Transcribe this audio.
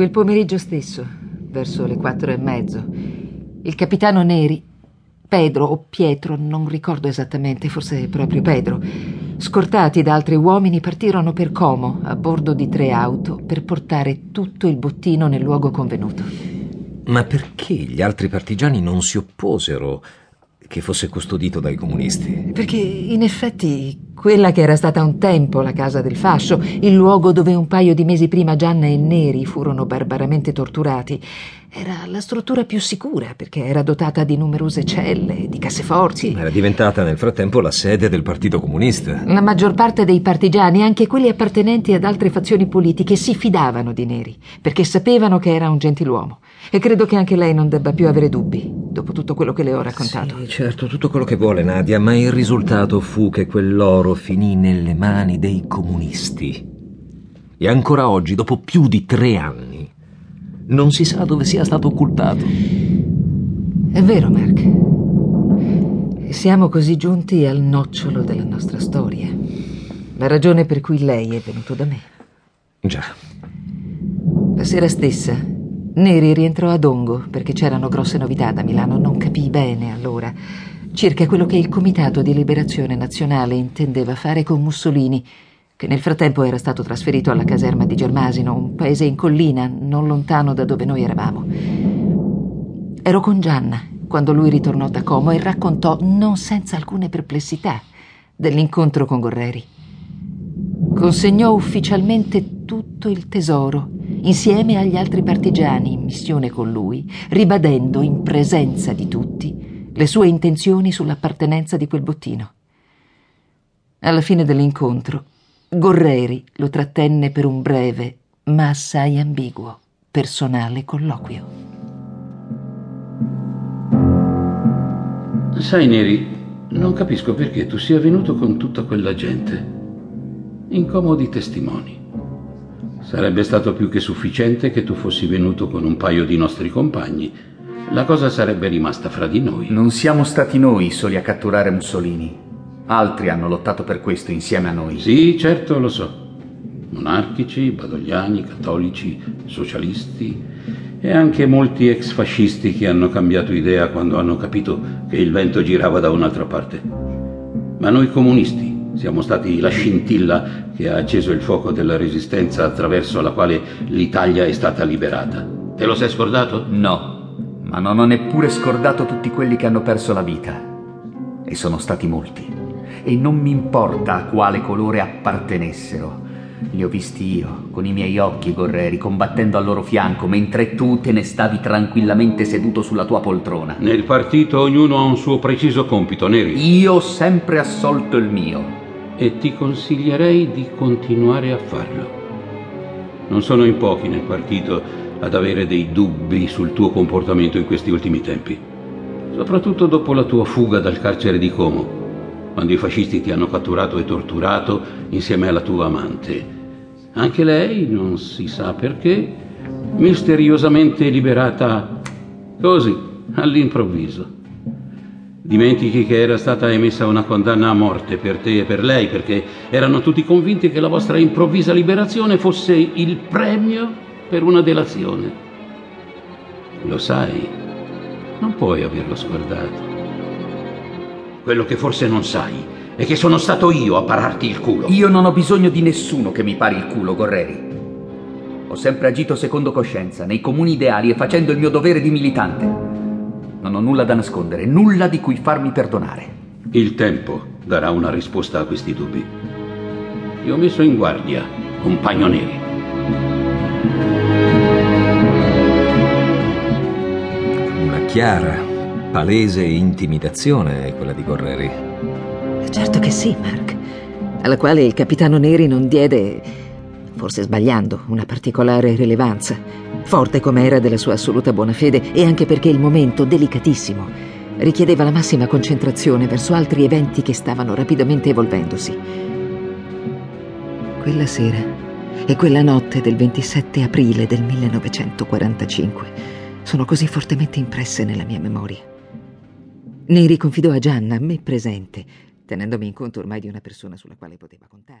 Quel pomeriggio stesso, verso le quattro e mezzo, il capitano Neri, Pedro o Pietro, non ricordo esattamente, forse proprio Pedro, scortati da altri uomini, partirono per Como a bordo di tre auto per portare tutto il bottino nel luogo convenuto. Ma perché gli altri partigiani non si opposero che fosse custodito dai comunisti? Perché in effetti quella che era stata un tempo la casa del fascio, il luogo dove un paio di mesi prima Gianna e Neri furono barbaramente torturati, era la struttura più sicura perché era dotata di numerose celle, di casseforti. Era diventata nel frattempo la sede del Partito Comunista. La maggior parte dei partigiani, anche quelli appartenenti ad altre fazioni politiche, si fidavano di Neri perché sapevano che era un gentiluomo. E credo che anche lei non debba più avere dubbi, dopo tutto quello che le ho raccontato. Sì, certo, tutto quello che vuole Nadia, ma il risultato fu che quell'oro finì nelle mani dei comunisti. E ancora oggi, dopo più di tre anni, non si sa dove sia stato occultato. È vero, Mark. Siamo così giunti al nocciolo della nostra storia. La ragione per cui lei è venuto da me. Già. La sera stessa, Neri rientrò a Dongo perché c'erano grosse novità da Milano. Non capii bene allora circa quello che il Comitato di Liberazione Nazionale intendeva fare con Mussolini che nel frattempo era stato trasferito alla caserma di Germasino, un paese in collina, non lontano da dove noi eravamo. Ero con Gianna quando lui ritornò da Como e raccontò, non senza alcune perplessità, dell'incontro con Gorreri. Consegnò ufficialmente tutto il tesoro, insieme agli altri partigiani in missione con lui, ribadendo in presenza di tutti le sue intenzioni sull'appartenenza di quel bottino. Alla fine dell'incontro, Gorreri lo trattenne per un breve, ma assai ambiguo, personale colloquio. Sai, Neri, non capisco perché tu sia venuto con tutta quella gente. Incomodi testimoni. Sarebbe stato più che sufficiente che tu fossi venuto con un paio di nostri compagni. La cosa sarebbe rimasta fra di noi. Non siamo stati noi soli a catturare Mussolini. Altri hanno lottato per questo insieme a noi. Sì, certo, lo so. Monarchici, badogliani, cattolici, socialisti e anche molti ex fascisti che hanno cambiato idea quando hanno capito che il vento girava da un'altra parte. Ma noi comunisti siamo stati la scintilla che ha acceso il fuoco della resistenza attraverso la quale l'Italia è stata liberata. Te lo sei scordato? No, ma non ho neppure scordato tutti quelli che hanno perso la vita. E sono stati molti e non mi importa a quale colore appartenessero. Li ho visti io, con i miei occhi, Gorreri, combattendo al loro fianco, mentre tu te ne stavi tranquillamente seduto sulla tua poltrona. Nel partito ognuno ha un suo preciso compito, Neri. Io ho sempre assolto il mio. E ti consiglierei di continuare a farlo. Non sono in pochi nel partito ad avere dei dubbi sul tuo comportamento in questi ultimi tempi. Soprattutto dopo la tua fuga dal carcere di Como quando i fascisti ti hanno catturato e torturato insieme alla tua amante. Anche lei, non si sa perché, misteriosamente liberata così, all'improvviso. Dimentichi che era stata emessa una condanna a morte per te e per lei perché erano tutti convinti che la vostra improvvisa liberazione fosse il premio per una delazione. Lo sai, non puoi averlo scordato. Quello che forse non sai è che sono stato io a pararti il culo. Io non ho bisogno di nessuno che mi pari il culo, Gorreri. Ho sempre agito secondo coscienza, nei comuni ideali e facendo il mio dovere di militante. Non ho nulla da nascondere, nulla di cui farmi perdonare. Il tempo darà una risposta a questi dubbi. Ti ho messo in guardia, compagno Neri. Una chiara palese intimidazione è quella di Gorreri. Certo che sì, Mark. Alla quale il capitano Neri non diede, forse sbagliando, una particolare rilevanza, forte come era della sua assoluta buona fede e anche perché il momento, delicatissimo, richiedeva la massima concentrazione verso altri eventi che stavano rapidamente evolvendosi. Quella sera e quella notte del 27 aprile del 1945 sono così fortemente impresse nella mia memoria. Ne riconfidò a Gianna, me presente, tenendomi in conto ormai di una persona sulla quale poteva contare.